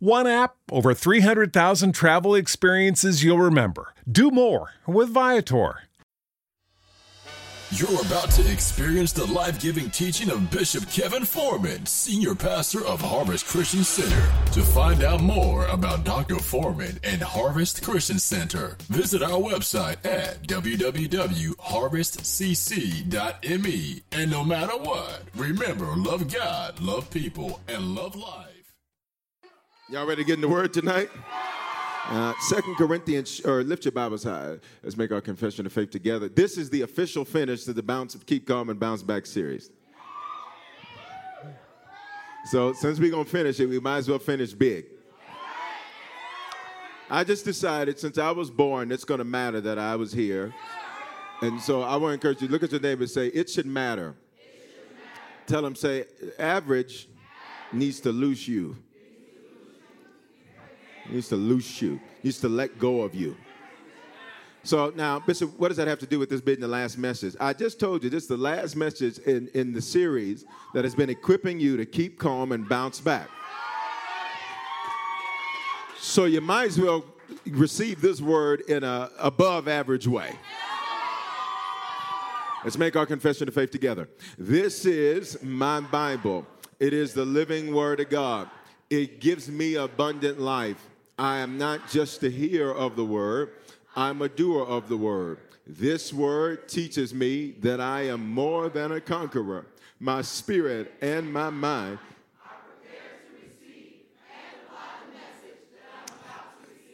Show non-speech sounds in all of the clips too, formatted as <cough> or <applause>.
One app, over 300,000 travel experiences you'll remember. Do more with Viator. You're about to experience the life giving teaching of Bishop Kevin Foreman, Senior Pastor of Harvest Christian Center. To find out more about Dr. Foreman and Harvest Christian Center, visit our website at www.harvestcc.me. And no matter what, remember love God, love people, and love life. Y'all ready to get in the word tonight? Uh, Second Corinthians, or lift your Bibles high. Let's make our confession of faith together. This is the official finish to the Bounce of Keep Calm and Bounce Back series. So since we're gonna finish it, we might as well finish big. I just decided since I was born, it's gonna matter that I was here. And so I want to encourage you, look at your neighbor and say, it should matter. Tell them, say, average needs to lose you. Needs to loose you. Needs to let go of you. So now, Bishop, what does that have to do with this being the last message? I just told you this is the last message in, in the series that has been equipping you to keep calm and bounce back. So you might as well receive this word in a above average way. Let's make our confession of faith together. This is my Bible. It is the living word of God. It gives me abundant life. I am not just a hearer of the word, I'm a doer of the word. This word teaches me that I am more than a conqueror. My spirit and my mind.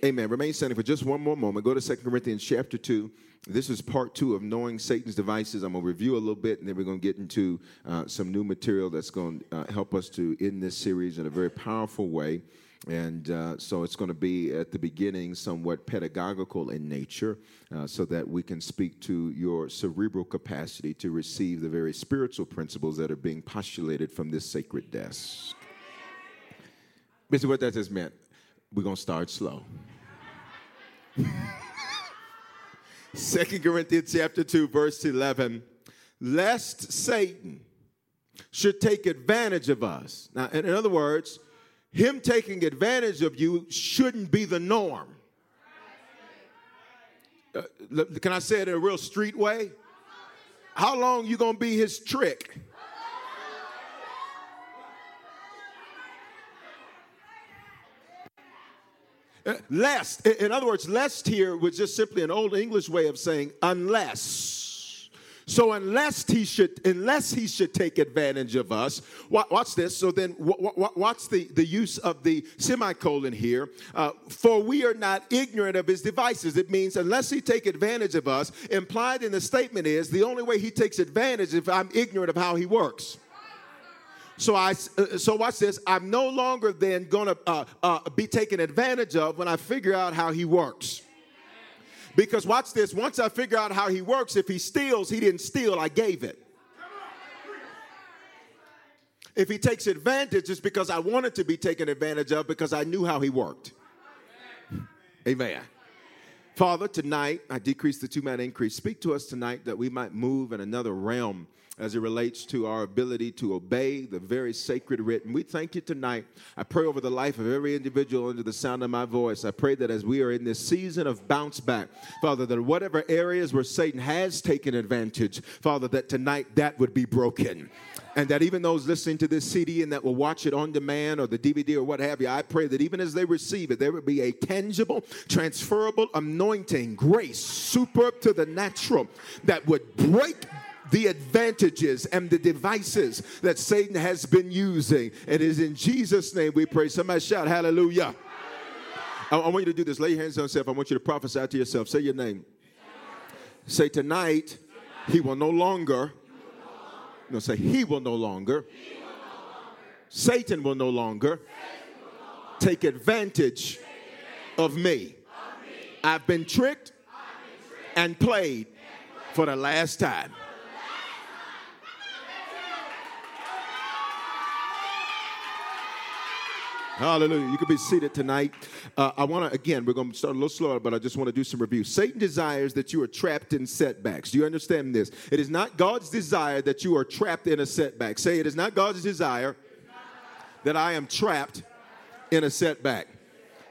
Amen. Remain standing for just one more moment. Go to 2 Corinthians chapter 2. This is part two of knowing Satan's devices. I'm going to review a little bit, and then we're going to get into uh, some new material that's going to uh, help us to end this series in a very powerful way. And uh, so it's going to be at the beginning somewhat pedagogical in nature uh, so that we can speak to your cerebral capacity to receive the very spiritual principles that are being postulated from this sacred desk. Basically, what that just meant, we're going to start slow. <laughs> Second Corinthians chapter 2, verse 11. Lest Satan should take advantage of us. Now, in other words, him taking advantage of you shouldn't be the norm. Uh, can I say it in a real street way? How long you gonna be his trick? Uh, lest, in other words, lest here was just simply an old English way of saying unless. So unless he should, unless he should take advantage of us, watch this. So then, watch the, the use of the semicolon here. Uh, for we are not ignorant of his devices. It means unless he take advantage of us. Implied in the statement is the only way he takes advantage if I'm ignorant of how he works. So I, uh, so watch this. I'm no longer then going to uh, uh, be taken advantage of when I figure out how he works. Because watch this, once I figure out how he works, if he steals, he didn't steal, I gave it. If he takes advantage, it's because I wanted to be taken advantage of because I knew how he worked. Amen. Father, tonight I decrease the two man increase. Speak to us tonight that we might move in another realm as it relates to our ability to obey the very sacred written. We thank you tonight. I pray over the life of every individual under the sound of my voice. I pray that as we are in this season of bounce back, Father, that whatever areas where Satan has taken advantage, Father, that tonight that would be broken and that even those listening to this CD and that will watch it on demand or the DVD or what have you, I pray that even as they receive it, there would be a tangible, transferable anointing, grace, super to the natural, that would break the advantages and the devices that Satan has been using. It is in Jesus' name we pray. Somebody shout hallelujah. I, I want you to do this. Lay your hands on yourself. I want you to prophesy to yourself. Say your name. Say tonight, he will no longer. No, say he will no longer. Satan will no longer take advantage of me. I've been tricked and played for the last time. Hallelujah. You can be seated tonight. Uh, I want to, again, we're going to start a little slower, but I just want to do some review. Satan desires that you are trapped in setbacks. Do you understand this? It is not God's desire that you are trapped in a setback. Say, it is not God's desire that I am trapped in a setback.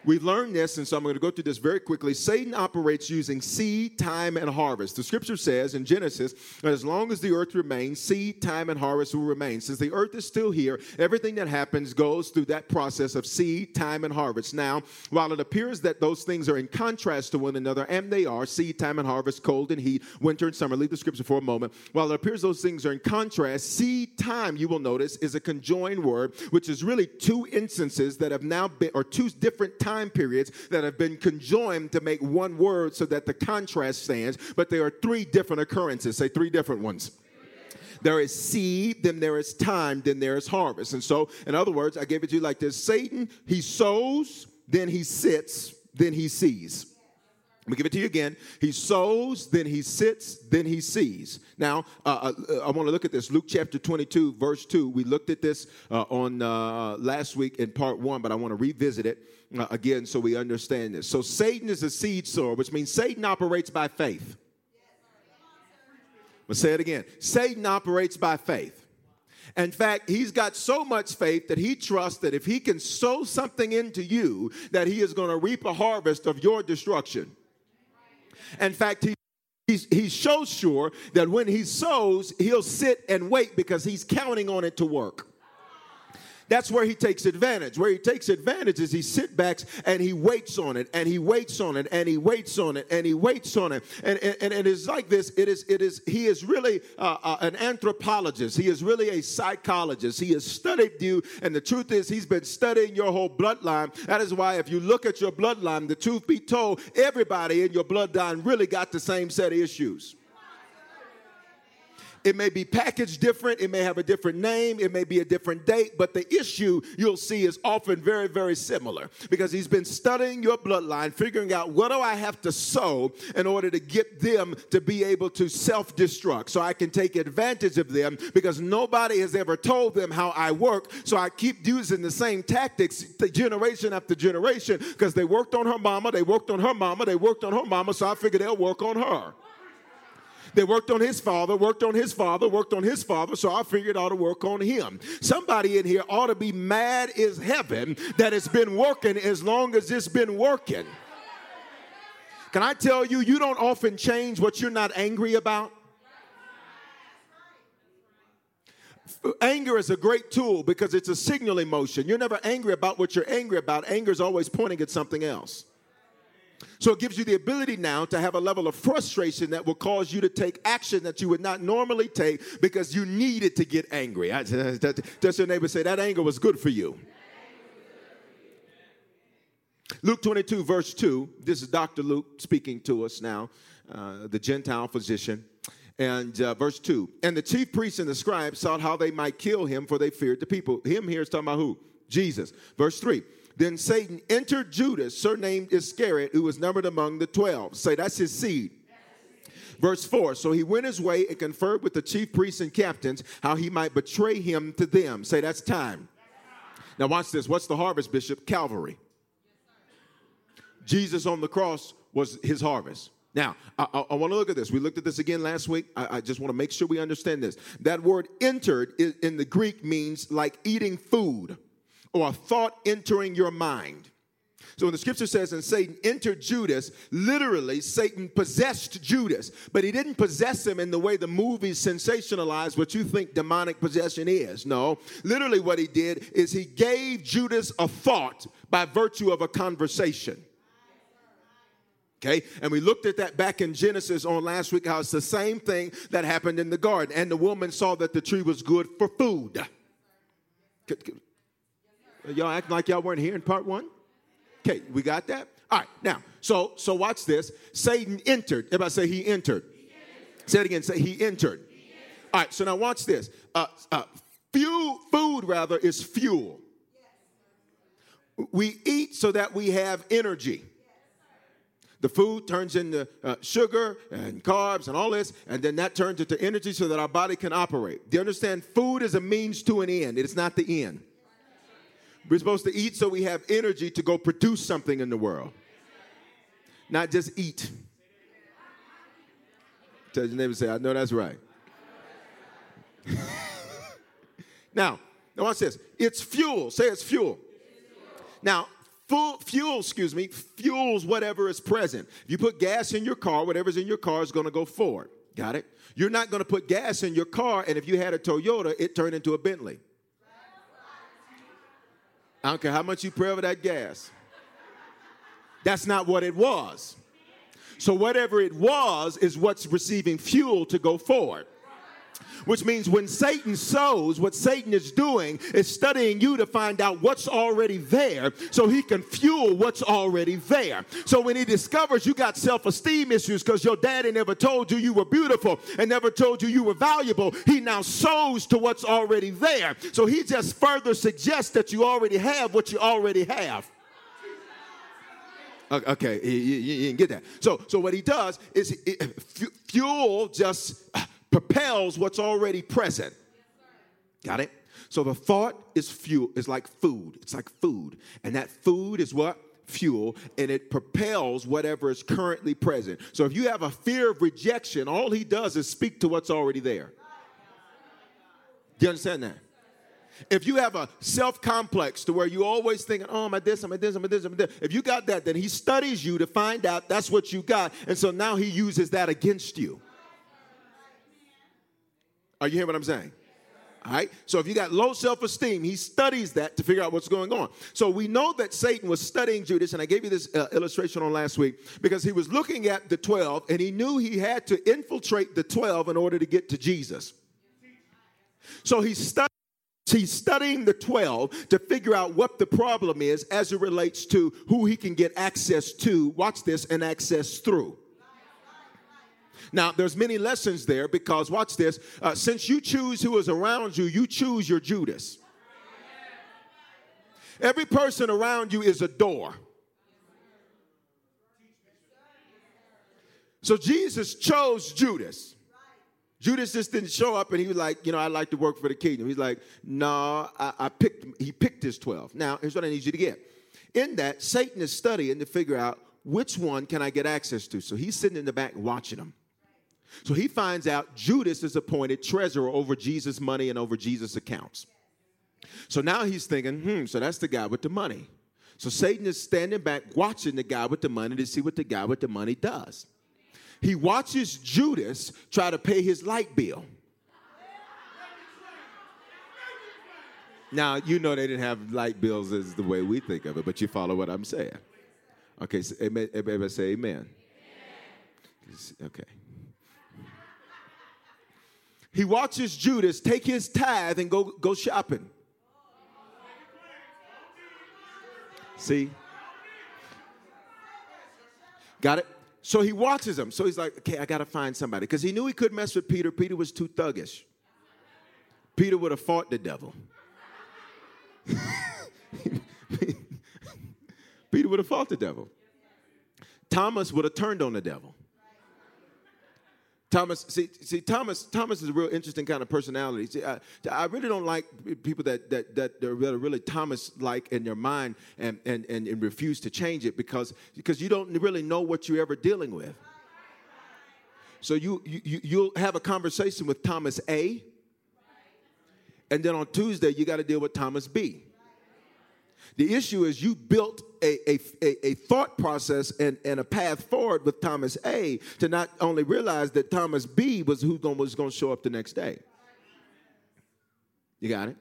We learned this, and so I'm going to go through this very quickly. Satan operates using seed, time, and harvest. The scripture says in Genesis that as long as the earth remains, seed, time, and harvest will remain. Since the earth is still here, everything that happens goes through that process of seed, time, and harvest. Now, while it appears that those things are in contrast to one another, and they are seed, time, and harvest, cold and heat, winter and summer, leave the scripture for a moment. While it appears those things are in contrast, seed, time, you will notice, is a conjoined word, which is really two instances that have now been, or two different times time periods that have been conjoined to make one word so that the contrast stands, but there are three different occurrences. Say three different ones. There is seed, then there is time, then there is harvest. And so, in other words, I gave it to you like this Satan, he sows, then he sits, then he sees. Let me give it to you again. He sows, then he sits, then he sees. Now, uh, uh, I want to look at this. Luke chapter 22, verse 2. We looked at this uh, on uh, last week in part one, but I want to revisit it uh, again so we understand this. So, Satan is a seed sower, which means Satan operates by faith. But say it again Satan operates by faith. In fact, he's got so much faith that he trusts that if he can sow something into you, that he is going to reap a harvest of your destruction. In fact, he He's, he's so sure that when he sows, he'll sit and wait because he's counting on it to work. That's where he takes advantage. Where he takes advantage is he sits back and he waits on it and he waits on it and he waits on it and he waits on it. And, and, and it is like this. It is, it is, he is really uh, uh, an anthropologist. He is really a psychologist. He has studied you. And the truth is, he's been studying your whole bloodline. That is why if you look at your bloodline, the truth be told, everybody in your bloodline really got the same set of issues. It may be packaged different, it may have a different name, it may be a different date, but the issue you'll see is often very, very similar because he's been studying your bloodline, figuring out what do I have to sow in order to get them to be able to self destruct so I can take advantage of them because nobody has ever told them how I work. So I keep using the same tactics generation after generation because they worked on her mama, they worked on her mama, they worked on her mama, so I figure they'll work on her. They worked on his father, worked on his father, worked on his father, so I figured I ought to work on him. Somebody in here ought to be mad as heaven that it's been working as long as it's been working. Can I tell you, you don't often change what you're not angry about? Anger is a great tool because it's a signal emotion. You're never angry about what you're angry about. Anger is always pointing at something else. So it gives you the ability now to have a level of frustration that will cause you to take action that you would not normally take because you needed to get angry. <laughs> Does your neighbor say that anger was good for you? Luke 22, verse 2. This is Dr. Luke speaking to us now, uh, the Gentile physician. And uh, verse 2 And the chief priests and the scribes sought how they might kill him, for they feared the people. Him here is talking about who? Jesus. Verse 3 then Satan entered Judas, surnamed Iscariot, who was numbered among the 12. Say, that's his seed. Verse 4 So he went his way and conferred with the chief priests and captains how he might betray him to them. Say, that's time. Now, watch this. What's the harvest, Bishop? Calvary. Jesus on the cross was his harvest. Now, I, I, I want to look at this. We looked at this again last week. I, I just want to make sure we understand this. That word entered in, in the Greek means like eating food or a thought entering your mind. So when the scripture says, and Satan entered Judas, literally, Satan possessed Judas, but he didn't possess him in the way the movies sensationalize what you think demonic possession is. No, literally, what he did is he gave Judas a thought by virtue of a conversation. Okay, and we looked at that back in Genesis on last week, how it's the same thing that happened in the garden. And the woman saw that the tree was good for food. Y'all acting like y'all weren't here in part one? Okay, we got that? All right, now, so so watch this. Satan entered. Everybody say he entered. He entered. Say it again. Say he entered. He entered. All right, so now watch this. Uh, uh, fuel, food rather, is fuel. We eat so that we have energy. The food turns into uh, sugar and carbs and all this, and then that turns into energy so that our body can operate. Do you understand? Food is a means to an end, it is not the end. We're supposed to eat so we have energy to go produce something in the world, not just eat. Tell your neighbor, say, I know that's right. <laughs> now, now watch this. It's fuel. Say it's fuel. Now, full, fuel, excuse me, fuels whatever is present. If you put gas in your car, whatever's in your car is going to go forward. Got it? You're not going to put gas in your car, and if you had a Toyota, it turned into a Bentley. I don't care how much you pray over that gas. That's not what it was. So, whatever it was is what's receiving fuel to go forward which means when Satan sows, what Satan is doing is studying you to find out what's already there so he can fuel what's already there. So when he discovers you got self esteem issues because your daddy never told you you were beautiful and never told you you were valuable, he now sows to what's already there. So he just further suggests that you already have what you already have. Okay, you, you, you, didn't get that. So, so what he does is fuel just propels what's already present. Got it? So the thought is fuel, is like food. It's like food. And that food is what? Fuel, and it propels whatever is currently present. So if you have a fear of rejection, all he does is speak to what's already there. Do you understand that? If you have a self complex to where you always thinking, oh, am I this, am I this, I'm I this, I'm I this? If you got that, then he studies you to find out that's what you got. And so now he uses that against you. Are you hearing what I'm saying? All right. So if you got low self esteem, he studies that to figure out what's going on. So we know that Satan was studying Judas, and I gave you this uh, illustration on last week because he was looking at the 12 and he knew he had to infiltrate the 12 in order to get to Jesus. So he studied. He's studying the 12 to figure out what the problem is as it relates to who he can get access to, watch this, and access through. Now, there's many lessons there because watch this. Uh, since you choose who is around you, you choose your Judas. Every person around you is a door. So Jesus chose Judas. Judas just didn't show up and he was like, you know, I'd like to work for the kingdom. He's like, no, I, I picked, he picked his 12. Now, here's what I need you to get. In that, Satan is studying to figure out which one can I get access to. So he's sitting in the back watching them. So he finds out Judas is appointed treasurer over Jesus' money and over Jesus' accounts. So now he's thinking, hmm, so that's the guy with the money. So Satan is standing back watching the guy with the money to see what the guy with the money does. He watches Judas try to pay his light bill. Now, you know they didn't have light bills as the way we think of it, but you follow what I'm saying. Okay, so everybody say amen. amen. Okay. He watches Judas take his tithe and go, go shopping. See? Got it? So he watches him. So he's like, okay, I got to find somebody. Because he knew he couldn't mess with Peter. Peter was too thuggish. Peter would have fought the devil. <laughs> Peter would have fought the devil. Thomas would have turned on the devil. Thomas, see, see, Thomas, Thomas is a real interesting kind of personality. See, I, I really don't like people that that that are really Thomas-like in their mind and, and and and refuse to change it because because you don't really know what you're ever dealing with. So you you you'll have a conversation with Thomas A, and then on Tuesday you got to deal with Thomas B. The issue is you built a, a, a, thought process and, and a path forward with Thomas A to not only realize that Thomas B was who was going to show up the next day. You got it?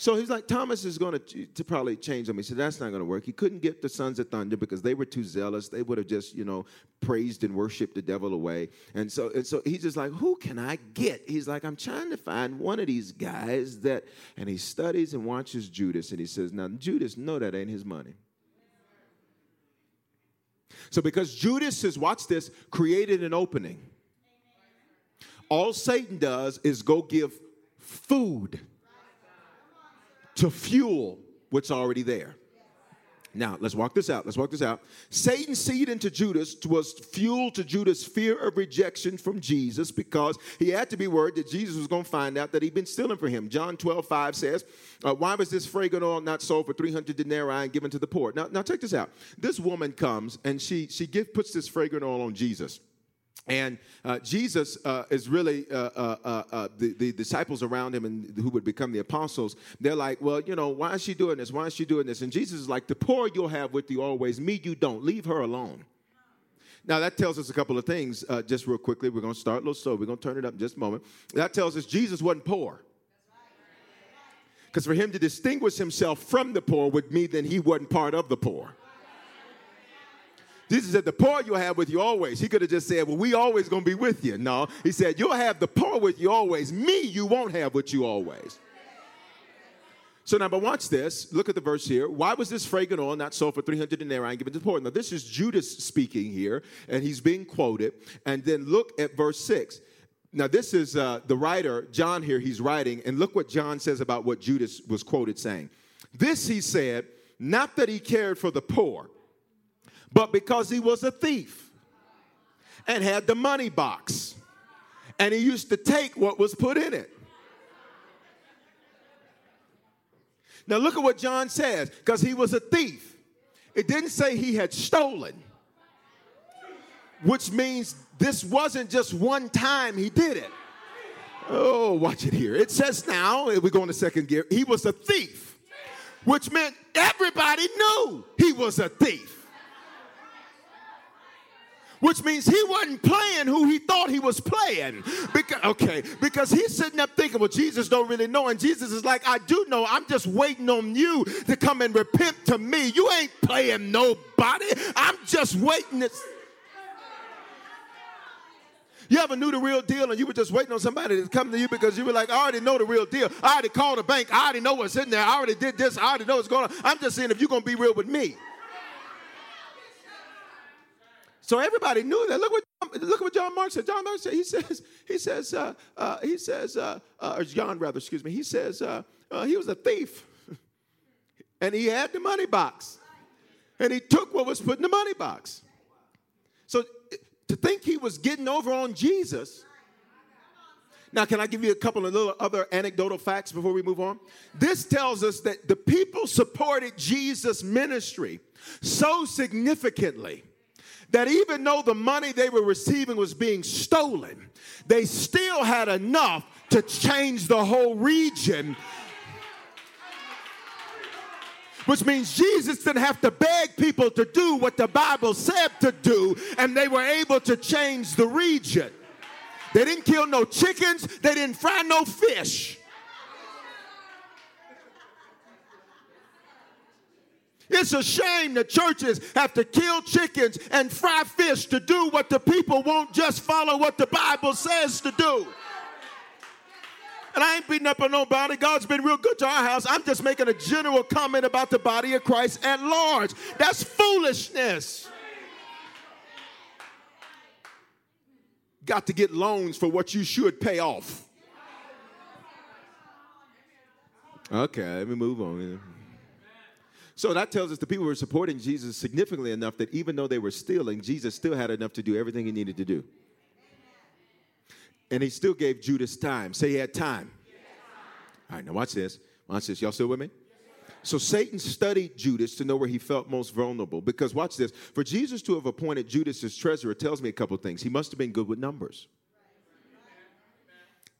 So he's like, Thomas is going to, to probably change them. He said, that's not going to work. He couldn't get the sons of thunder because they were too zealous. They would have just, you know, praised and worshiped the devil away. And so, and so he's just like, who can I get? He's like, I'm trying to find one of these guys that, and he studies and watches Judas. And he says, now, Judas, no, that ain't his money. So because Judas has, watch this, created an opening, all Satan does is go give food to fuel what's already there. Now, let's walk this out. Let's walk this out. Satan's seed into Judas was fuel to Judas' fear of rejection from Jesus because he had to be worried that Jesus was going to find out that he'd been stealing from him. John 12, 5 says, uh, Why was this fragrant oil not sold for 300 denarii and given to the poor? Now, now check this out. This woman comes and she, she puts this fragrant oil on Jesus. And uh, Jesus uh, is really, uh, uh, uh, uh, the, the disciples around him and who would become the apostles, they're like, well, you know, why is she doing this? Why is she doing this? And Jesus is like, the poor you'll have with you always, me you don't. Leave her alone. Now, that tells us a couple of things just real quickly. We're going to start a little slow. We're going to turn it up in just a moment. That tells us Jesus wasn't poor. Because for him to distinguish himself from the poor would mean that he wasn't part of the poor. Jesus said, The poor you'll have with you always. He could have just said, Well, we always gonna be with you. No, he said, You'll have the poor with you always. Me, you won't have with you always. So now, but watch this. Look at the verse here. Why was this fragrant oil not sold for 300 denarii and given to the poor? Now, this is Judas speaking here, and he's being quoted. And then look at verse 6. Now, this is uh, the writer, John here, he's writing, and look what John says about what Judas was quoted saying. This, he said, not that he cared for the poor but because he was a thief and had the money box. And he used to take what was put in it. Now, look at what John says because he was a thief. It didn't say he had stolen, which means this wasn't just one time he did it. Oh, watch it here. It says now, we go into second gear, he was a thief, which meant everybody knew he was a thief which means he wasn't playing who he thought he was playing. Because, okay, because he's sitting up thinking, well, Jesus don't really know. And Jesus is like, I do know. I'm just waiting on you to come and repent to me. You ain't playing nobody. I'm just waiting. To... You ever knew the real deal and you were just waiting on somebody to come to you because you were like, I already know the real deal. I already called the bank. I already know what's in there. I already did this. I already know what's going on. I'm just saying if you're going to be real with me. So everybody knew that. Look what look what John Mark said. John Mark said he says he says uh, uh, he says uh, uh or John rather excuse me. He says uh, uh, he was a thief, <laughs> and he had the money box, and he took what was put in the money box. So to think he was getting over on Jesus. Now, can I give you a couple of little other anecdotal facts before we move on? This tells us that the people supported Jesus' ministry so significantly that even though the money they were receiving was being stolen, they still had enough to change the whole region. Which means Jesus didn't have to beg people to do what the Bible said to do, and they were able to change the region. They didn't kill no chickens, they didn't fry no fish. It's a shame that churches have to kill chickens and fry fish to do what the people won't just follow what the Bible says to do. And I ain't beating up on nobody. God's been real good to our house. I'm just making a general comment about the body of Christ at large. That's foolishness. Got to get loans for what you should pay off. Okay, let me move on. So that tells us the people were supporting Jesus significantly enough that even though they were stealing, Jesus still had enough to do everything he needed to do. And he still gave Judas time. Say he had time. All right, now watch this. Watch this. Y'all still with me? So Satan studied Judas to know where he felt most vulnerable. Because watch this. For Jesus to have appointed Judas as treasurer tells me a couple things. He must have been good with numbers.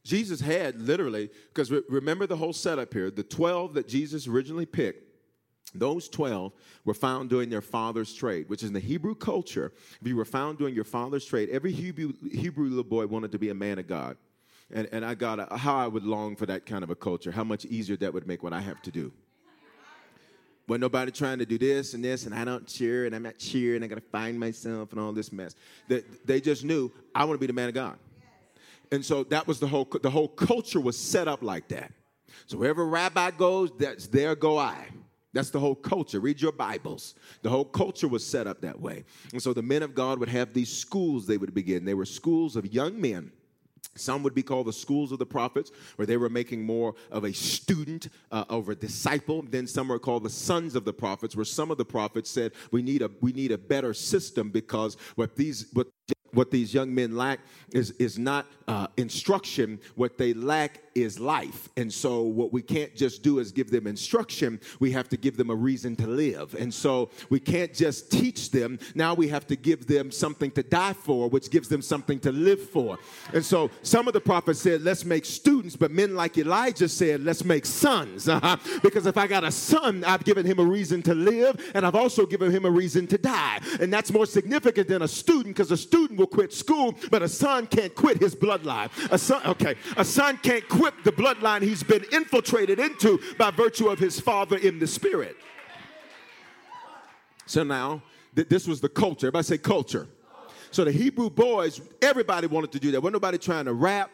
Jesus had literally, because re- remember the whole setup here, the 12 that Jesus originally picked, those 12 were found doing their father's trade, which is in the Hebrew culture. If you were found doing your father's trade, every Hebrew, Hebrew little boy wanted to be a man of God. And, and I got a, how I would long for that kind of a culture, how much easier that would make what I have to do. When nobody trying to do this and this, and I don't cheer, and I'm not cheering, and I got to find myself and all this mess. They, they just knew I want to be the man of God. And so that was the whole the whole culture was set up like that. So wherever rabbi goes, that's there go I. That's the whole culture. Read your Bibles. The whole culture was set up that way. And so the men of God would have these schools they would begin. They were schools of young men some would be called the schools of the prophets, where they were making more of a student uh, over a disciple. Then some were called the sons of the prophets, where some of the prophets said, "We need a we need a better system because what these what what these young men lack is, is not uh, instruction. What they lack is life. And so, what we can't just do is give them instruction. We have to give them a reason to live. And so, we can't just teach them. Now, we have to give them something to die for, which gives them something to live for. And so, some of the prophets said, let's make students. But men like Elijah said, let's make sons. Uh-huh. <laughs> Because if I got a son, I've given him a reason to live, and I've also given him a reason to die. And that's more significant than a student, because a student will quit school, but a son can't quit his bloodline. A son, okay, a son can't quit the bloodline he's been infiltrated into by virtue of his father in the spirit. So now, th- this was the culture. Everybody say culture. So the Hebrew boys, everybody wanted to do that. Wasn't nobody trying to rap.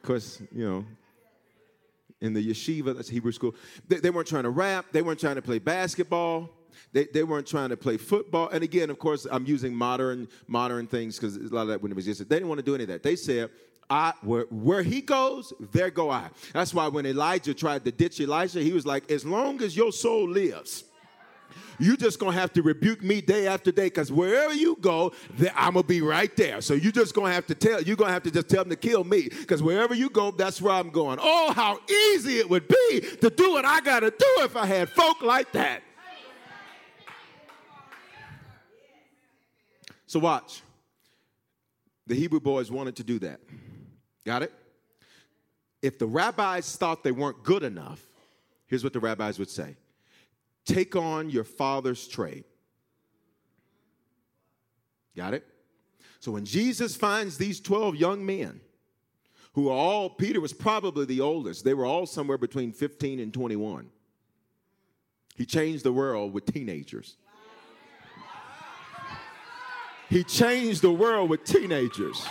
Because, you know, in the yeshiva, that's Hebrew school, they, they weren't trying to rap. They weren't trying to play basketball. They, they weren't trying to play football. And again, of course, I'm using modern modern things because a lot of that wouldn't existed. They didn't want to do any of that. They said, I, where, where he goes, there go I. That's why when Elijah tried to ditch Elisha, he was like, as long as your soul lives, you're just gonna have to rebuke me day after day because wherever you go, I'm gonna be right there. So you're just gonna have to tell, you're gonna have to just tell them to kill me because wherever you go, that's where I'm going. Oh, how easy it would be to do what I gotta do if I had folk like that. So watch. The Hebrew boys wanted to do that. Got it? If the rabbis thought they weren't good enough, here's what the rabbis would say Take on your father's trade. Got it? So when Jesus finds these 12 young men, who are all, Peter was probably the oldest, they were all somewhere between 15 and 21. He changed the world with teenagers. He changed the world with teenagers.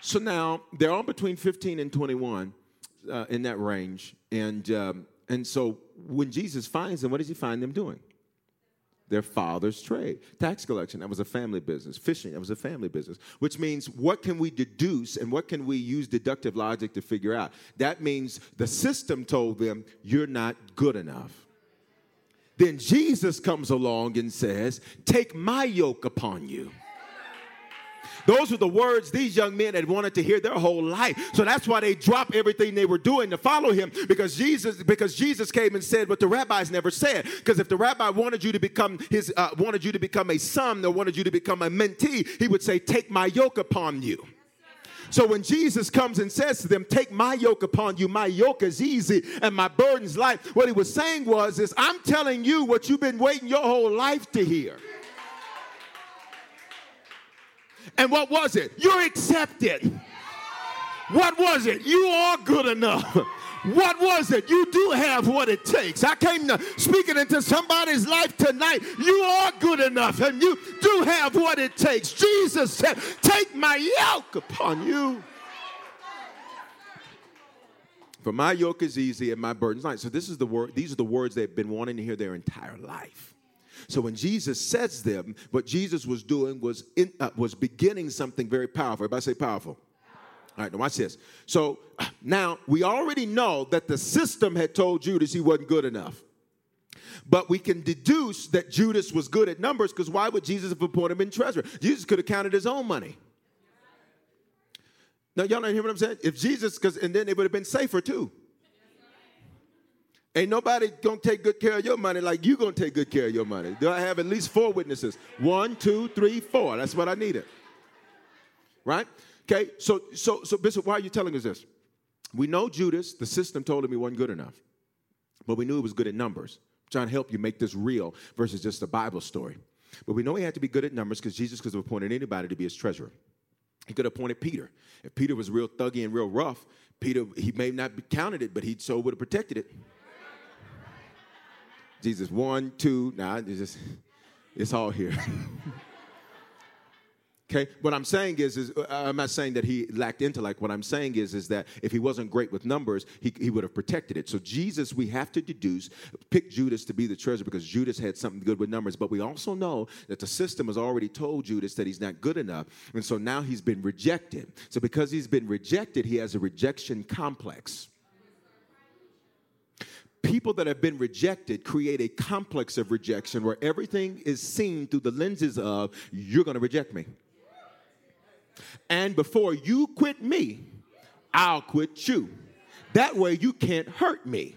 So now they're all between 15 and 21 uh, in that range. And, um, and so when Jesus finds them, what does he find them doing? Their father's trade. Tax collection, that was a family business. Fishing, that was a family business. Which means what can we deduce and what can we use deductive logic to figure out? That means the system told them, you're not good enough. Then Jesus comes along and says, Take my yoke upon you. Those are the words these young men had wanted to hear their whole life. So that's why they dropped everything they were doing to follow him because Jesus because Jesus came and said what the rabbis never said. Because if the rabbi wanted you to become his uh, wanted you to become a son or wanted you to become a mentee, he would say, "Take my yoke upon you." So when Jesus comes and says to them, Take my yoke upon you, my yoke is easy and my burden's light, what he was saying was, is I'm telling you what you've been waiting your whole life to hear. And what was it? You're accepted. What was it? You are good enough. <laughs> What was it? You do have what it takes. I came to speaking into somebody's life tonight. You are good enough and you do have what it takes. Jesus said, Take my yoke upon you. For my yoke is easy and my burden is light. So this is the word, these are the words they've been wanting to hear their entire life. So when Jesus says them, what Jesus was doing was in, uh, was beginning something very powerful. Everybody say powerful. All right, now watch this. So now we already know that the system had told Judas he wasn't good enough. but we can deduce that Judas was good at numbers because why would Jesus have appointed him in treasurer? Jesus could have counted his own money. Now, y'all not hear what I'm saying? If Jesus, because and then it would have been safer too. Ain't nobody gonna take good care of your money like you gonna take good care of your money. Do I have at least four witnesses? One, two, three, four. That's what I needed. Right? Okay, so so so Bishop, why are you telling us this? We know Judas, the system told him he wasn't good enough. But we knew he was good at numbers. I'm trying to help you make this real versus just a Bible story. But we know he had to be good at numbers because Jesus could have appointed anybody to be his treasurer. He could have appointed Peter. If Peter was real thuggy and real rough, Peter, he may not have counted it, but he so would have protected it. Jesus, one, two, now nah, it's just, it's all here. <laughs> Okay, what I'm saying is, is uh, I'm not saying that he lacked intellect. What I'm saying is, is that if he wasn't great with numbers, he, he would have protected it. So Jesus, we have to deduce, pick Judas to be the treasurer because Judas had something good with numbers. But we also know that the system has already told Judas that he's not good enough, and so now he's been rejected. So because he's been rejected, he has a rejection complex people that have been rejected create a complex of rejection where everything is seen through the lenses of you're going to reject me and before you quit me, I'll quit you. That way you can't hurt me.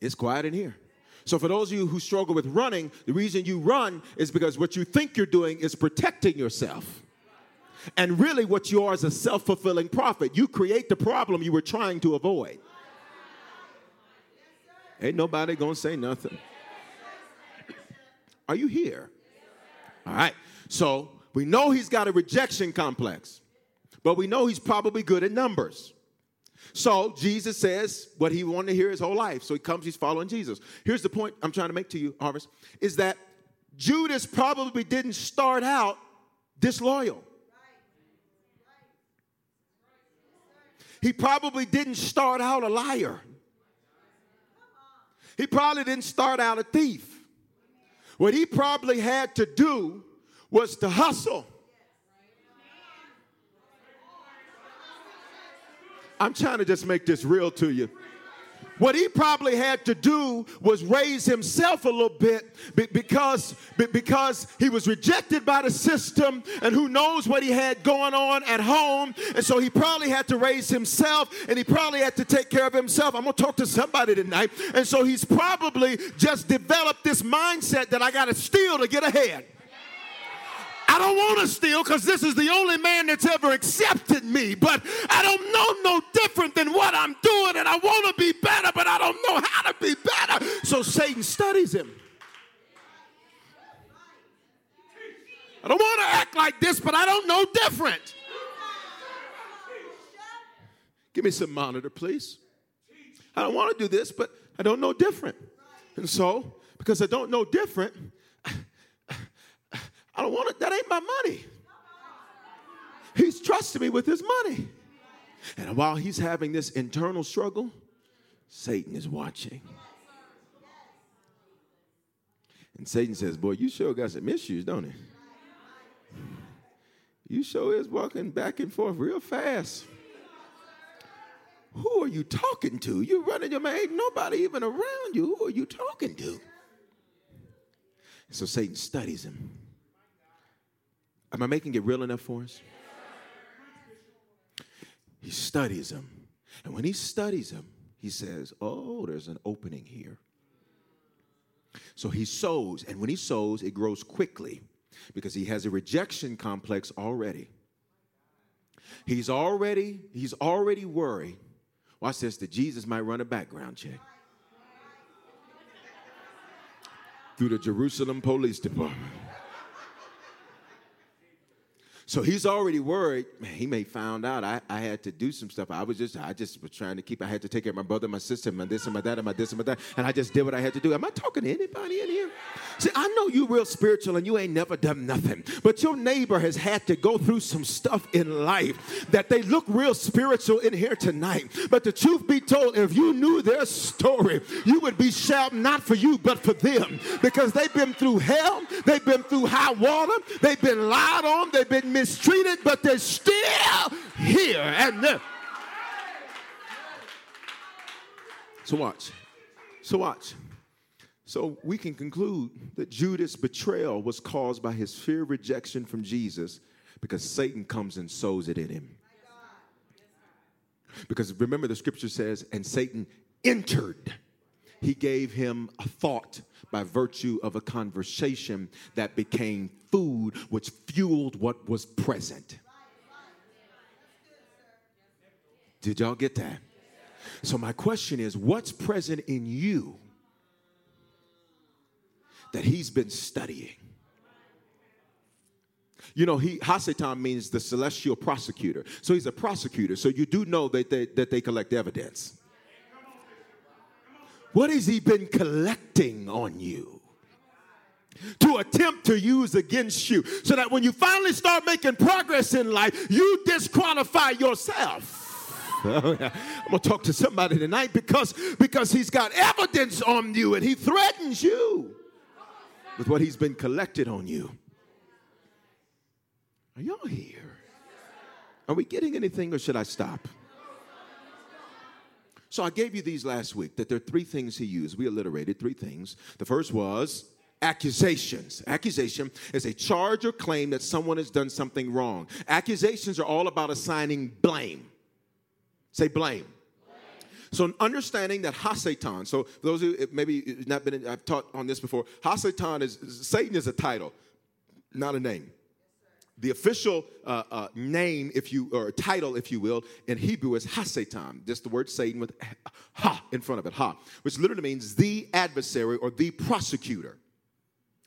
It's quiet in here. So, for those of you who struggle with running, the reason you run is because what you think you're doing is protecting yourself. And really, what you are is a self fulfilling prophet. You create the problem you were trying to avoid. Ain't nobody gonna say nothing. Are you here? All right. So we know he's got a rejection complex, but we know he's probably good at numbers. So Jesus says what he wanted to hear his whole life. So he comes, he's following Jesus. Here's the point I'm trying to make to you, Harvest, is that Judas probably didn't start out disloyal. He probably didn't start out a liar. He probably didn't start out a thief. What he probably had to do was to hustle. I'm trying to just make this real to you. What he probably had to do was raise himself a little bit because, because he was rejected by the system and who knows what he had going on at home. And so he probably had to raise himself and he probably had to take care of himself. I'm going to talk to somebody tonight. And so he's probably just developed this mindset that I got to steal to get ahead. I don't want to steal because this is the only man that's ever accepted me. But I don't know no different than what I'm doing, and I want to be better, but I don't know how to be better. So Satan studies him. I don't want to act like this, but I don't know different. Give me some monitor, please. I don't want to do this, but I don't know different. And so, because I don't know different, I don't want it. That ain't my money. He's trusting me with his money. And while he's having this internal struggle, Satan is watching. And Satan says, Boy, you sure got some issues, don't you? You sure is walking back and forth real fast. Who are you talking to? You running your mouth, ain't nobody even around you. Who are you talking to? So Satan studies him. Am I making it real enough for us? He studies them. And when he studies them, he says, Oh, there's an opening here. So he sows, and when he sows, it grows quickly because he has a rejection complex already. He's already, he's already worried. Watch this, that Jesus might run a background check through the Jerusalem Police Department. So he's already worried. Man, he may found out I, I had to do some stuff. I was just I just was trying to keep. I had to take care of my brother, my sister, my this and my that, and my this and my that, and I just did what I had to do. Am I talking to anybody in here? See, I know you real spiritual and you ain't never done nothing, but your neighbor has had to go through some stuff in life that they look real spiritual in here tonight. But the truth be told, if you knew their story, you would be shouting not for you but for them because they've been through hell, they've been through high water, they've been lied on, they've been mistreated, but they're still here. And they're... so watch. So watch. So we can conclude that Judas' betrayal was caused by his fear of rejection from Jesus because Satan comes and sows it in him. Because remember, the scripture says, and Satan entered. He gave him a thought by virtue of a conversation that became food, which fueled what was present. Did y'all get that? So, my question is what's present in you that he's been studying? You know, he Hasatan means the celestial prosecutor. So he's a prosecutor. So you do know that they, that they collect evidence. What has he been collecting on you? To attempt to use against you, so that when you finally start making progress in life, you disqualify yourself. <laughs> I'm gonna talk to somebody tonight because because he's got evidence on you and he threatens you with what he's been collected on you. Are y'all here? Are we getting anything or should I stop? So I gave you these last week that there are three things he used. We alliterated three things. The first was accusations. Accusation is a charge or claim that someone has done something wrong. Accusations are all about assigning blame. Say blame. So understanding that Hasatan, so those who maybe not been, I've taught on this before. Hasatan is Satan is a title, not a name. The official uh, uh, name, if you or title, if you will, in Hebrew is Hasatan. Just the word Satan with ha in front of it, ha, which literally means the adversary or the prosecutor.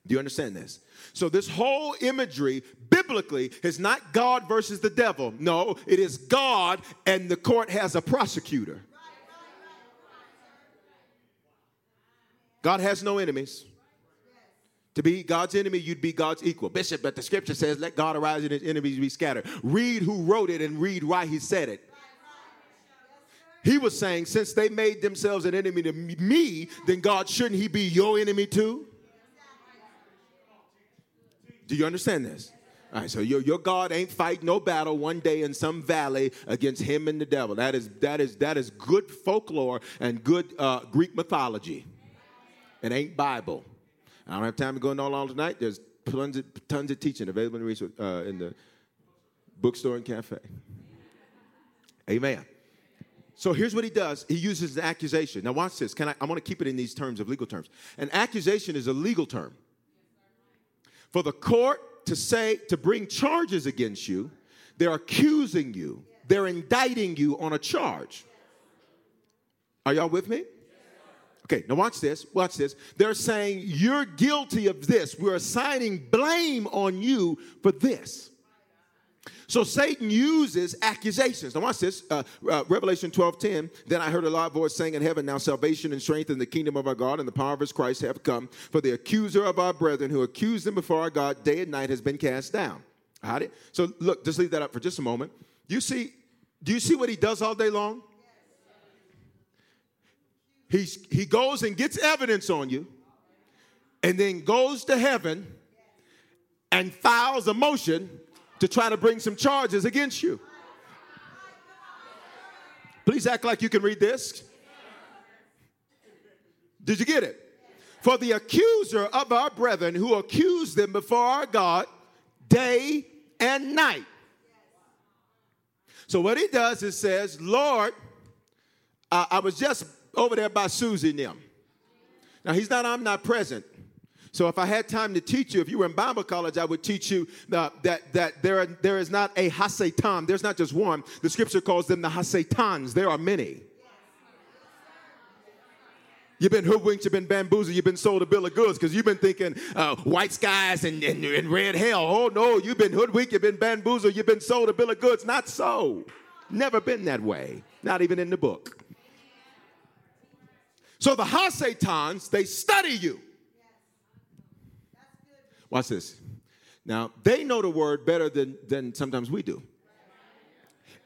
Do you understand this? So, this whole imagery biblically is not God versus the devil. No, it is God and the court has a prosecutor. God has no enemies. To be God's enemy, you'd be God's equal. Bishop, but the scripture says, let God arise and his enemies be scattered. Read who wrote it and read why he said it. He was saying, since they made themselves an enemy to me, then God, shouldn't he be your enemy too? Do you understand this? All right, so your, your God ain't fighting no battle one day in some valley against him and the devil. That is, that is, that is good folklore and good uh, Greek mythology. It ain't Bible. I don't have time to go into all, all tonight. There's tons of, tons of teaching available in, research, uh, in the bookstore and cafe. Amen. So here's what he does. He uses an accusation. Now watch this. Can I, I want to keep it in these terms of legal terms. An accusation is a legal term. For the court to say, to bring charges against you, they're accusing you. They're indicting you on a charge. Are y'all with me? Okay, now watch this. Watch this. They're saying you're guilty of this. We're assigning blame on you for this. So Satan uses accusations. Now watch this. Uh, uh, Revelation 12, 10. Then I heard a loud voice saying in heaven, Now salvation and strength in the kingdom of our God and the power of his Christ have come. For the accuser of our brethren who accused them before our God day and night has been cast down. Got it? So look, just leave that up for just a moment. Do You see, do you see what he does all day long? He's, he goes and gets evidence on you and then goes to heaven and files a motion to try to bring some charges against you. Please act like you can read this. Did you get it? For the accuser of our brethren who accused them before our God day and night. So what he does is says, Lord, uh, I was just over there by Susie and them. Now, he's not I'm not present. So if I had time to teach you, if you were in Bible college, I would teach you uh, that, that there, are, there is not a Hasatan. There's not just one. The scripture calls them the Hasatans. There are many. You've been hoodwinked, you've been bamboozled, you've been sold a bill of goods because you've been thinking uh, white skies and, and, and red hell. Oh no, you've been hoodwinked, you've been bamboozled, you've been sold a bill of goods. Not so. Never been that way. Not even in the book. So the Hasatans, they study you. Watch this. Now, they know the word better than, than sometimes we do.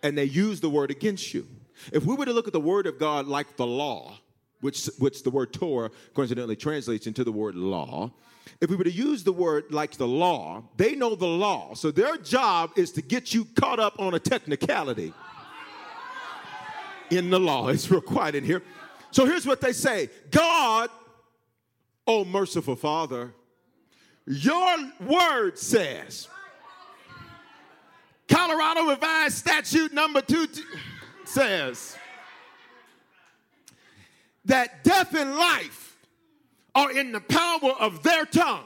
And they use the word against you. If we were to look at the word of God like the law, which, which the word Torah coincidentally translates into the word law, if we were to use the word like the law, they know the law. So their job is to get you caught up on a technicality in the law. It's real quiet in here. So here's what they say God, oh merciful Father, your word says, Colorado Revised Statute number two t- says that death and life are in the power of their tongue.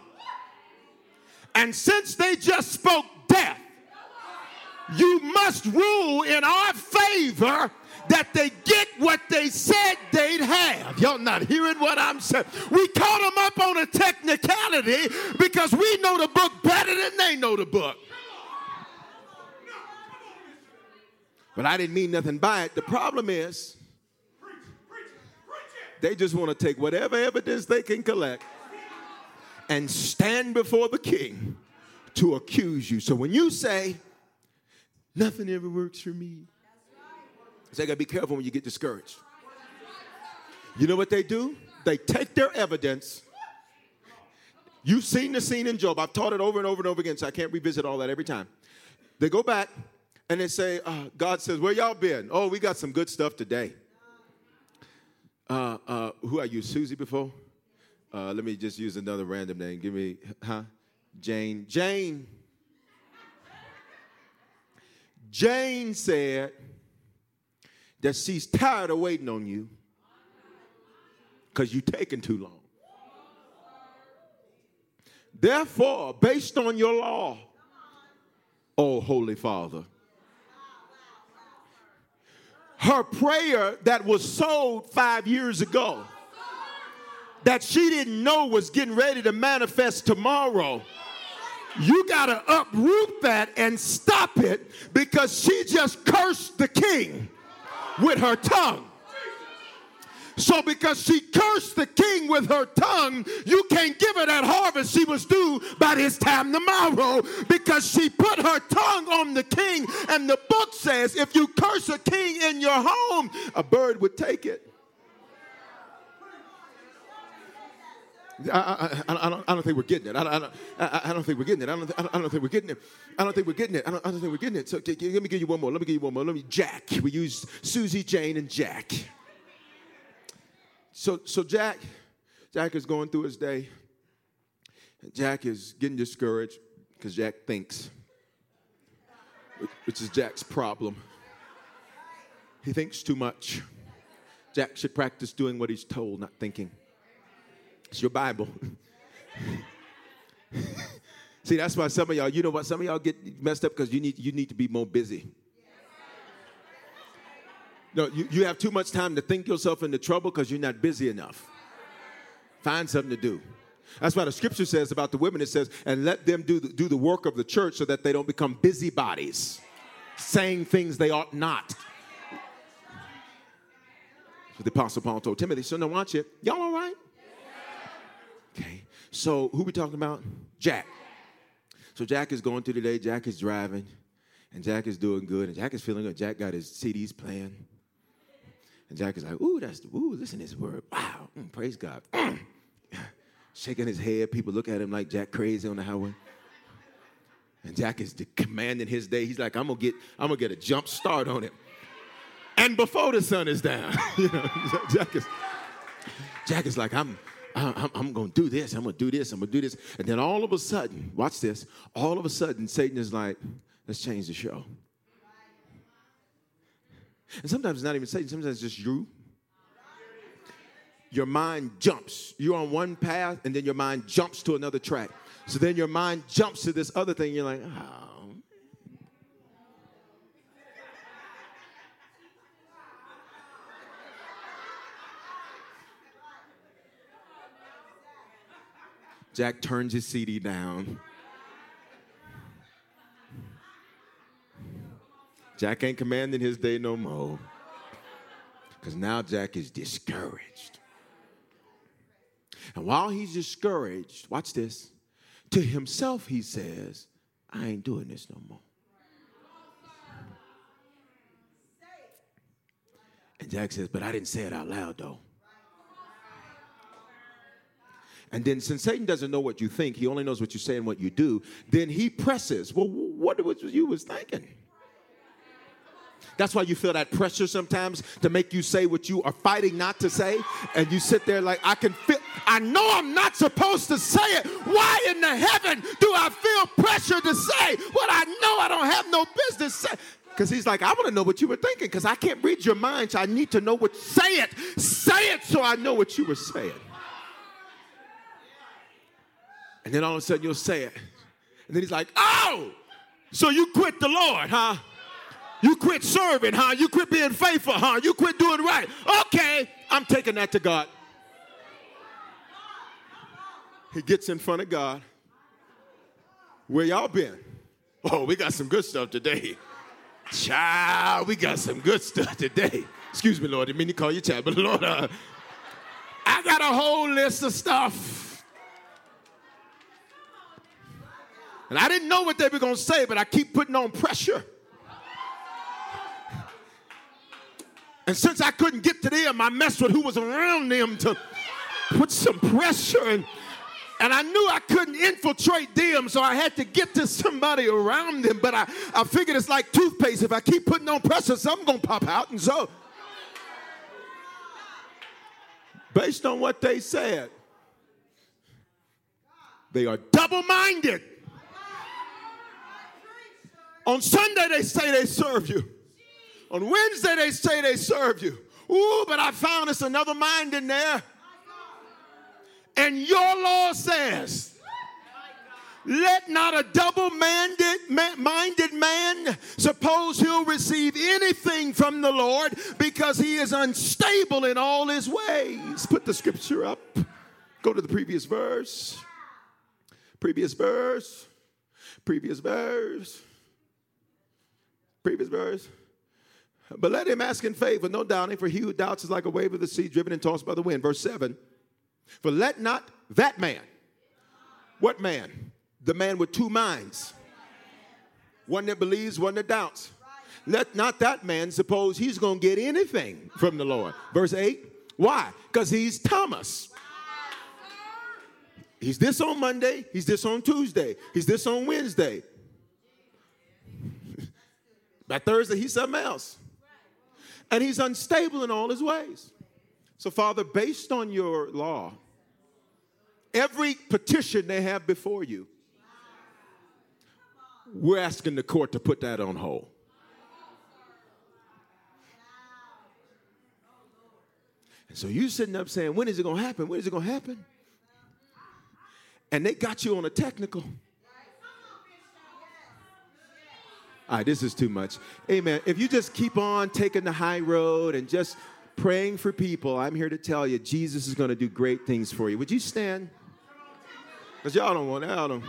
And since they just spoke death, you must rule in our favor that they get what they said they'd have. Y'all not hearing what I'm saying? We caught them up on a technicality because we know the book better than they know the book. But I didn't mean nothing by it. The problem is, they just want to take whatever evidence they can collect and stand before the king to accuse you. So when you say, nothing ever works for me, so you gotta be careful when you get discouraged. You know what they do? They take their evidence. You've seen the scene in Job. I've taught it over and over and over again, so I can't revisit all that every time. They go back and they say, uh, God says, Where y'all been? Oh, we got some good stuff today. Uh, uh, who I used Susie before? Uh, let me just use another random name. Give me, huh? Jane. Jane. Jane said that she's tired of waiting on you because you're taking too long. Therefore, based on your law, oh Holy Father, her prayer that was sold five years ago, that she didn't know was getting ready to manifest tomorrow. You got to uproot that and stop it because she just cursed the king with her tongue. So, because she cursed the king with her tongue, you can't give her that harvest she was due by this time tomorrow because she put her tongue on the king. And the book says if you curse a king in your home, a bird would take it. I, I, I, don't, I don't think we're getting it. I, I, don't, I, I don't think we're getting it. I don't, I don't think we're getting it. I don't think we're getting it. I don't, I don't think we're getting it. So let me give you one more. Let me give you one more. Let me Jack. We use Susie, Jane, and Jack. So, so Jack, Jack is going through his day. Jack is getting discouraged because Jack thinks, which is Jack's problem. He thinks too much. Jack should practice doing what he's told, not thinking. It's your Bible. <laughs> See, that's why some of y'all, you know what, some of y'all get messed up because you need, you need to be more busy. No, you, you have too much time to think yourself into trouble because you're not busy enough. Find something to do. That's why the scripture says about the women, it says, and let them do the, do the work of the church so that they don't become busybodies, saying things they ought not. So the Apostle Paul told Timothy. So now watch it. Y'all all right? So who we talking about? Jack. So Jack is going through the day. Jack is driving, and Jack is doing good, and Jack is feeling good. Jack got his CDs playing. And Jack is like, ooh, that's, the ooh, listen to this word. Wow, mm, praise God. Mm. <laughs> Shaking his head. People look at him like Jack crazy on the highway. And Jack is commanding his day. He's like, I'm gonna get, I'm gonna get a jump start on it. And before the sun is down, <laughs> you know, <laughs> Jack is, Jack is like, I'm, I'm, I'm gonna do this. I'm gonna do this. I'm gonna do this. And then all of a sudden, watch this. All of a sudden, Satan is like, let's change the show. And sometimes it's not even Satan, sometimes it's just you. Your mind jumps. You're on one path, and then your mind jumps to another track. So then your mind jumps to this other thing. You're like, oh. Jack turns his CD down. Jack ain't commanding his day no more. Because now Jack is discouraged. And while he's discouraged, watch this. To himself, he says, I ain't doing this no more. And Jack says, But I didn't say it out loud though. And then, since Satan doesn't know what you think, he only knows what you say and what you do, then he presses, Well, what was you was thinking? That's why you feel that pressure sometimes to make you say what you are fighting not to say. And you sit there like, I can feel, I know I'm not supposed to say it. Why in the heaven do I feel pressure to say what I know I don't have no business saying? Because he's like, I want to know what you were thinking because I can't read your mind, so I need to know what, say it. Say it so I know what you were saying. And then all of a sudden you'll say it. And then he's like, oh, so you quit the Lord, huh? You quit serving, huh? You quit being faithful, huh? You quit doing right. Okay, I'm taking that to God. He gets in front of God. Where y'all been? Oh, we got some good stuff today. Child, we got some good stuff today. Excuse me, Lord. I didn't mean to call you child, but Lord, uh, I got a whole list of stuff. And I didn't know what they were going to say, but I keep putting on pressure. And since I couldn't get to them, I messed with who was around them to put some pressure. And, and I knew I couldn't infiltrate them, so I had to get to somebody around them. But I, I figured it's like toothpaste. If I keep putting on pressure, something's going to pop out. And so, based on what they said, they are double minded. On Sunday, they say they serve you. On Wednesday, they say they serve you. Ooh, but I found it's another mind in there. And your law says, let not a double minded man suppose he'll receive anything from the Lord because he is unstable in all his ways. Put the scripture up. Go to the previous verse. Previous verse. Previous verse. Previous verse. But let him ask in faith with no doubting, for he who doubts is like a wave of the sea driven and tossed by the wind. Verse 7 For let not that man, what man? The man with two minds. One that believes, one that doubts. Let not that man suppose he's going to get anything from the Lord. Verse 8 Why? Because he's Thomas. He's this on Monday, he's this on Tuesday, he's this on Wednesday. By Thursday, he's something else and he's unstable in all his ways. So, Father, based on your law, every petition they have before you, we're asking the court to put that on hold. And so you sitting up saying, when is it going to happen? When is it going to happen? And they got you on a technical. All right, this is too much. Amen. If you just keep on taking the high road and just praying for people, I'm here to tell you Jesus is going to do great things for you. Would you stand? Because y'all don't want out. Don't.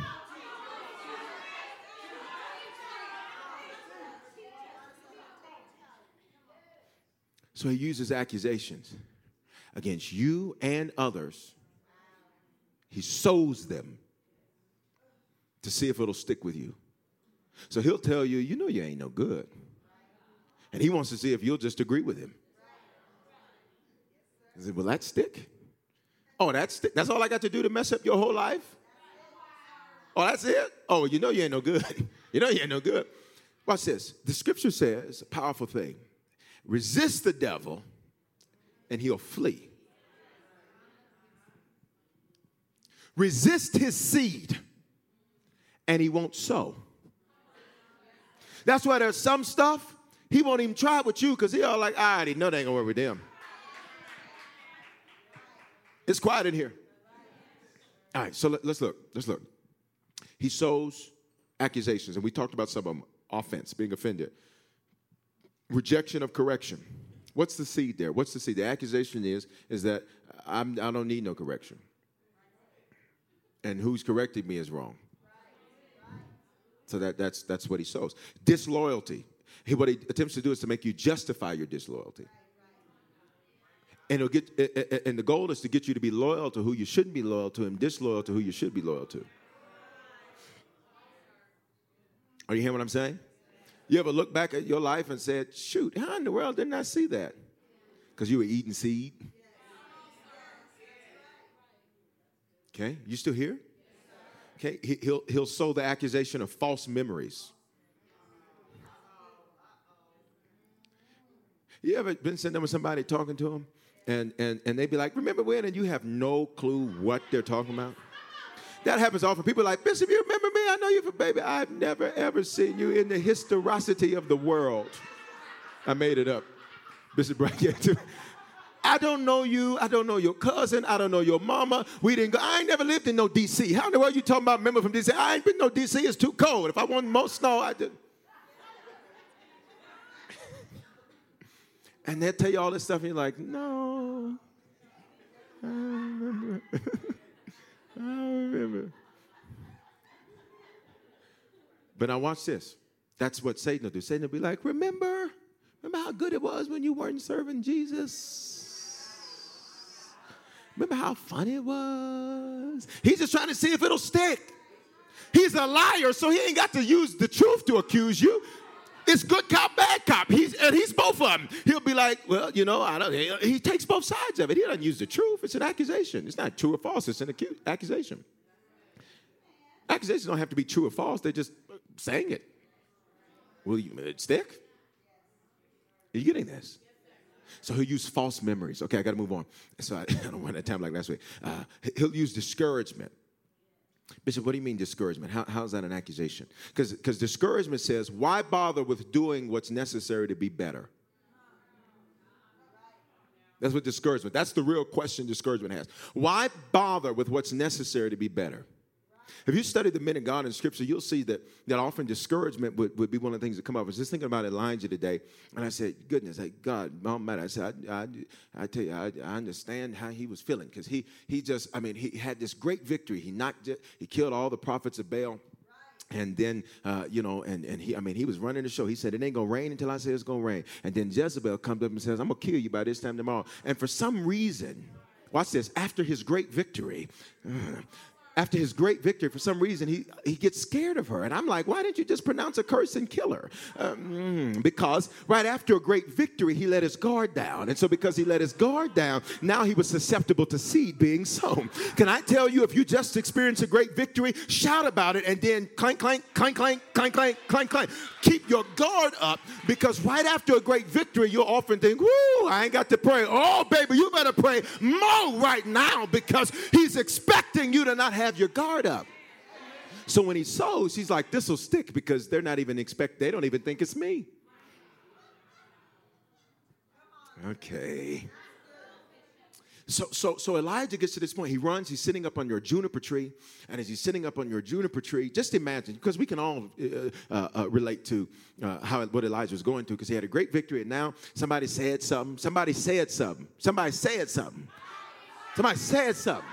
So he uses accusations against you and others. He sows them to see if it'll stick with you. So he'll tell you, you know, you ain't no good. And he wants to see if you'll just agree with him. He said, Will that stick? Oh, that's stick. That's all I got to do to mess up your whole life? Oh, that's it? Oh, you know you ain't no good. <laughs> you know you ain't no good. Watch this. The scripture says a powerful thing resist the devil and he'll flee. Resist his seed and he won't sow. That's why there's some stuff he won't even try with you because he all like, I already know they ain't gonna work with them. It's quiet in here. All right, so let, us look. Let's look. He sows accusations, and we talked about some of them offense, being offended, rejection of correction. What's the seed there? What's the seed? The accusation is is that I'm, I don't need no correction, and who's correcting me is wrong. So that, that's, that's what he sows. Disloyalty. He, what he attempts to do is to make you justify your disloyalty. And, get, and the goal is to get you to be loyal to who you shouldn't be loyal to and disloyal to who you should be loyal to. Are you hearing what I'm saying? You ever look back at your life and said, shoot, how in the world didn't I see that? Because you were eating seed. Okay, you still here? Okay, he'll, he'll sow the accusation of false memories. You ever been sitting there with somebody talking to them, and and and they be like, "Remember when?" and you have no clue what they're talking about. That happens often. People are like, Bishop, you remember me? I know you for baby. I've never ever seen you in the historicity of the world. I made it up. Bishop Brackett. <laughs> I don't know you. I don't know your cousin. I don't know your mama. We didn't go. I ain't never lived in no D.C. How in the world you talking about member from D.C.? I ain't been no D.C. It's too cold. If I want more snow, I do. and they'll tell you all this stuff, and you're like, no. I remember. <laughs> I remember. But now watch this. That's what Satan will do. Satan will be like, remember? Remember how good it was when you weren't serving Jesus? Remember how funny it was? He's just trying to see if it'll stick. He's a liar, so he ain't got to use the truth to accuse you. It's good cop, bad cop. He's and he's both of them. He'll be like, well, you know, I don't. He, he takes both sides of it. He doesn't use the truth. It's an accusation. It's not true or false. It's an acu- accusation. Accusations don't have to be true or false. They're just saying it. Will you it stick? Are you getting this? So he'll use false memories. Okay, I got to move on. So I, <laughs> I don't want that time like last week. Uh, he'll use discouragement. Bishop, what do you mean discouragement? How, how's that an accusation? Because discouragement says, why bother with doing what's necessary to be better? That's what discouragement. That's the real question discouragement has. Why bother with what's necessary to be better? If you study the men of God in Scripture, you'll see that, that often discouragement would, would be one of the things that come up. I was just thinking about Elijah today, and I said, goodness, like, God, Almighty, I said, I, I, I tell you, I, I, understand how he was feeling, because he, he just, I mean, he had this great victory. He knocked, it, he killed all the prophets of Baal. And then, uh, you know, and, and he, I mean, he was running the show. He said, it ain't to rain until I say it's to rain. And then Jezebel comes up and says, I'm to kill you by this time tomorrow. And for some reason, watch this, after his great victory, uh, after his great victory, for some reason, he, he gets scared of her. And I'm like, why didn't you just pronounce a curse and kill her? Um, because right after a great victory, he let his guard down. And so, because he let his guard down, now he was susceptible to seed being sown. Can I tell you, if you just experience a great victory, shout about it and then clank, clank, clank, clank, clank, clank, clank, clank. Keep your guard up because right after a great victory, you'll often think, whoo, I ain't got to pray. Oh, baby, you better pray more right now because he's expecting you to not have have your guard up. So when he sows, he's like, this will stick because they're not even expect, they don't even think it's me. Okay. So, so, so Elijah gets to this point. He runs. He's sitting up on your juniper tree, and as he's sitting up on your juniper tree, just imagine, because we can all uh, uh, uh, relate to uh, how what Elijah was going through, because he had a great victory, and now somebody said something. Somebody said something. Somebody said something. Somebody said something.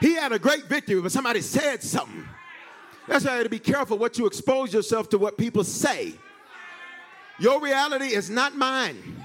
He had a great victory, but somebody said something. That's why you have to be careful what you expose yourself to what people say. Your reality is not mine.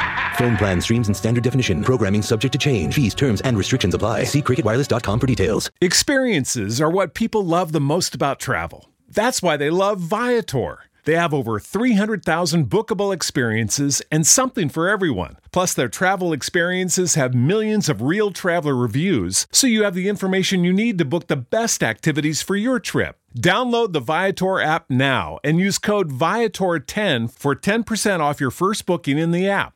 Phone plan streams in standard definition. Programming subject to change. Fees, terms, and restrictions apply. See cricketwireless.com for details. Experiences are what people love the most about travel. That's why they love Viator. They have over 300,000 bookable experiences and something for everyone. Plus, their travel experiences have millions of real traveler reviews, so you have the information you need to book the best activities for your trip. Download the Viator app now and use code Viator10 for 10% off your first booking in the app.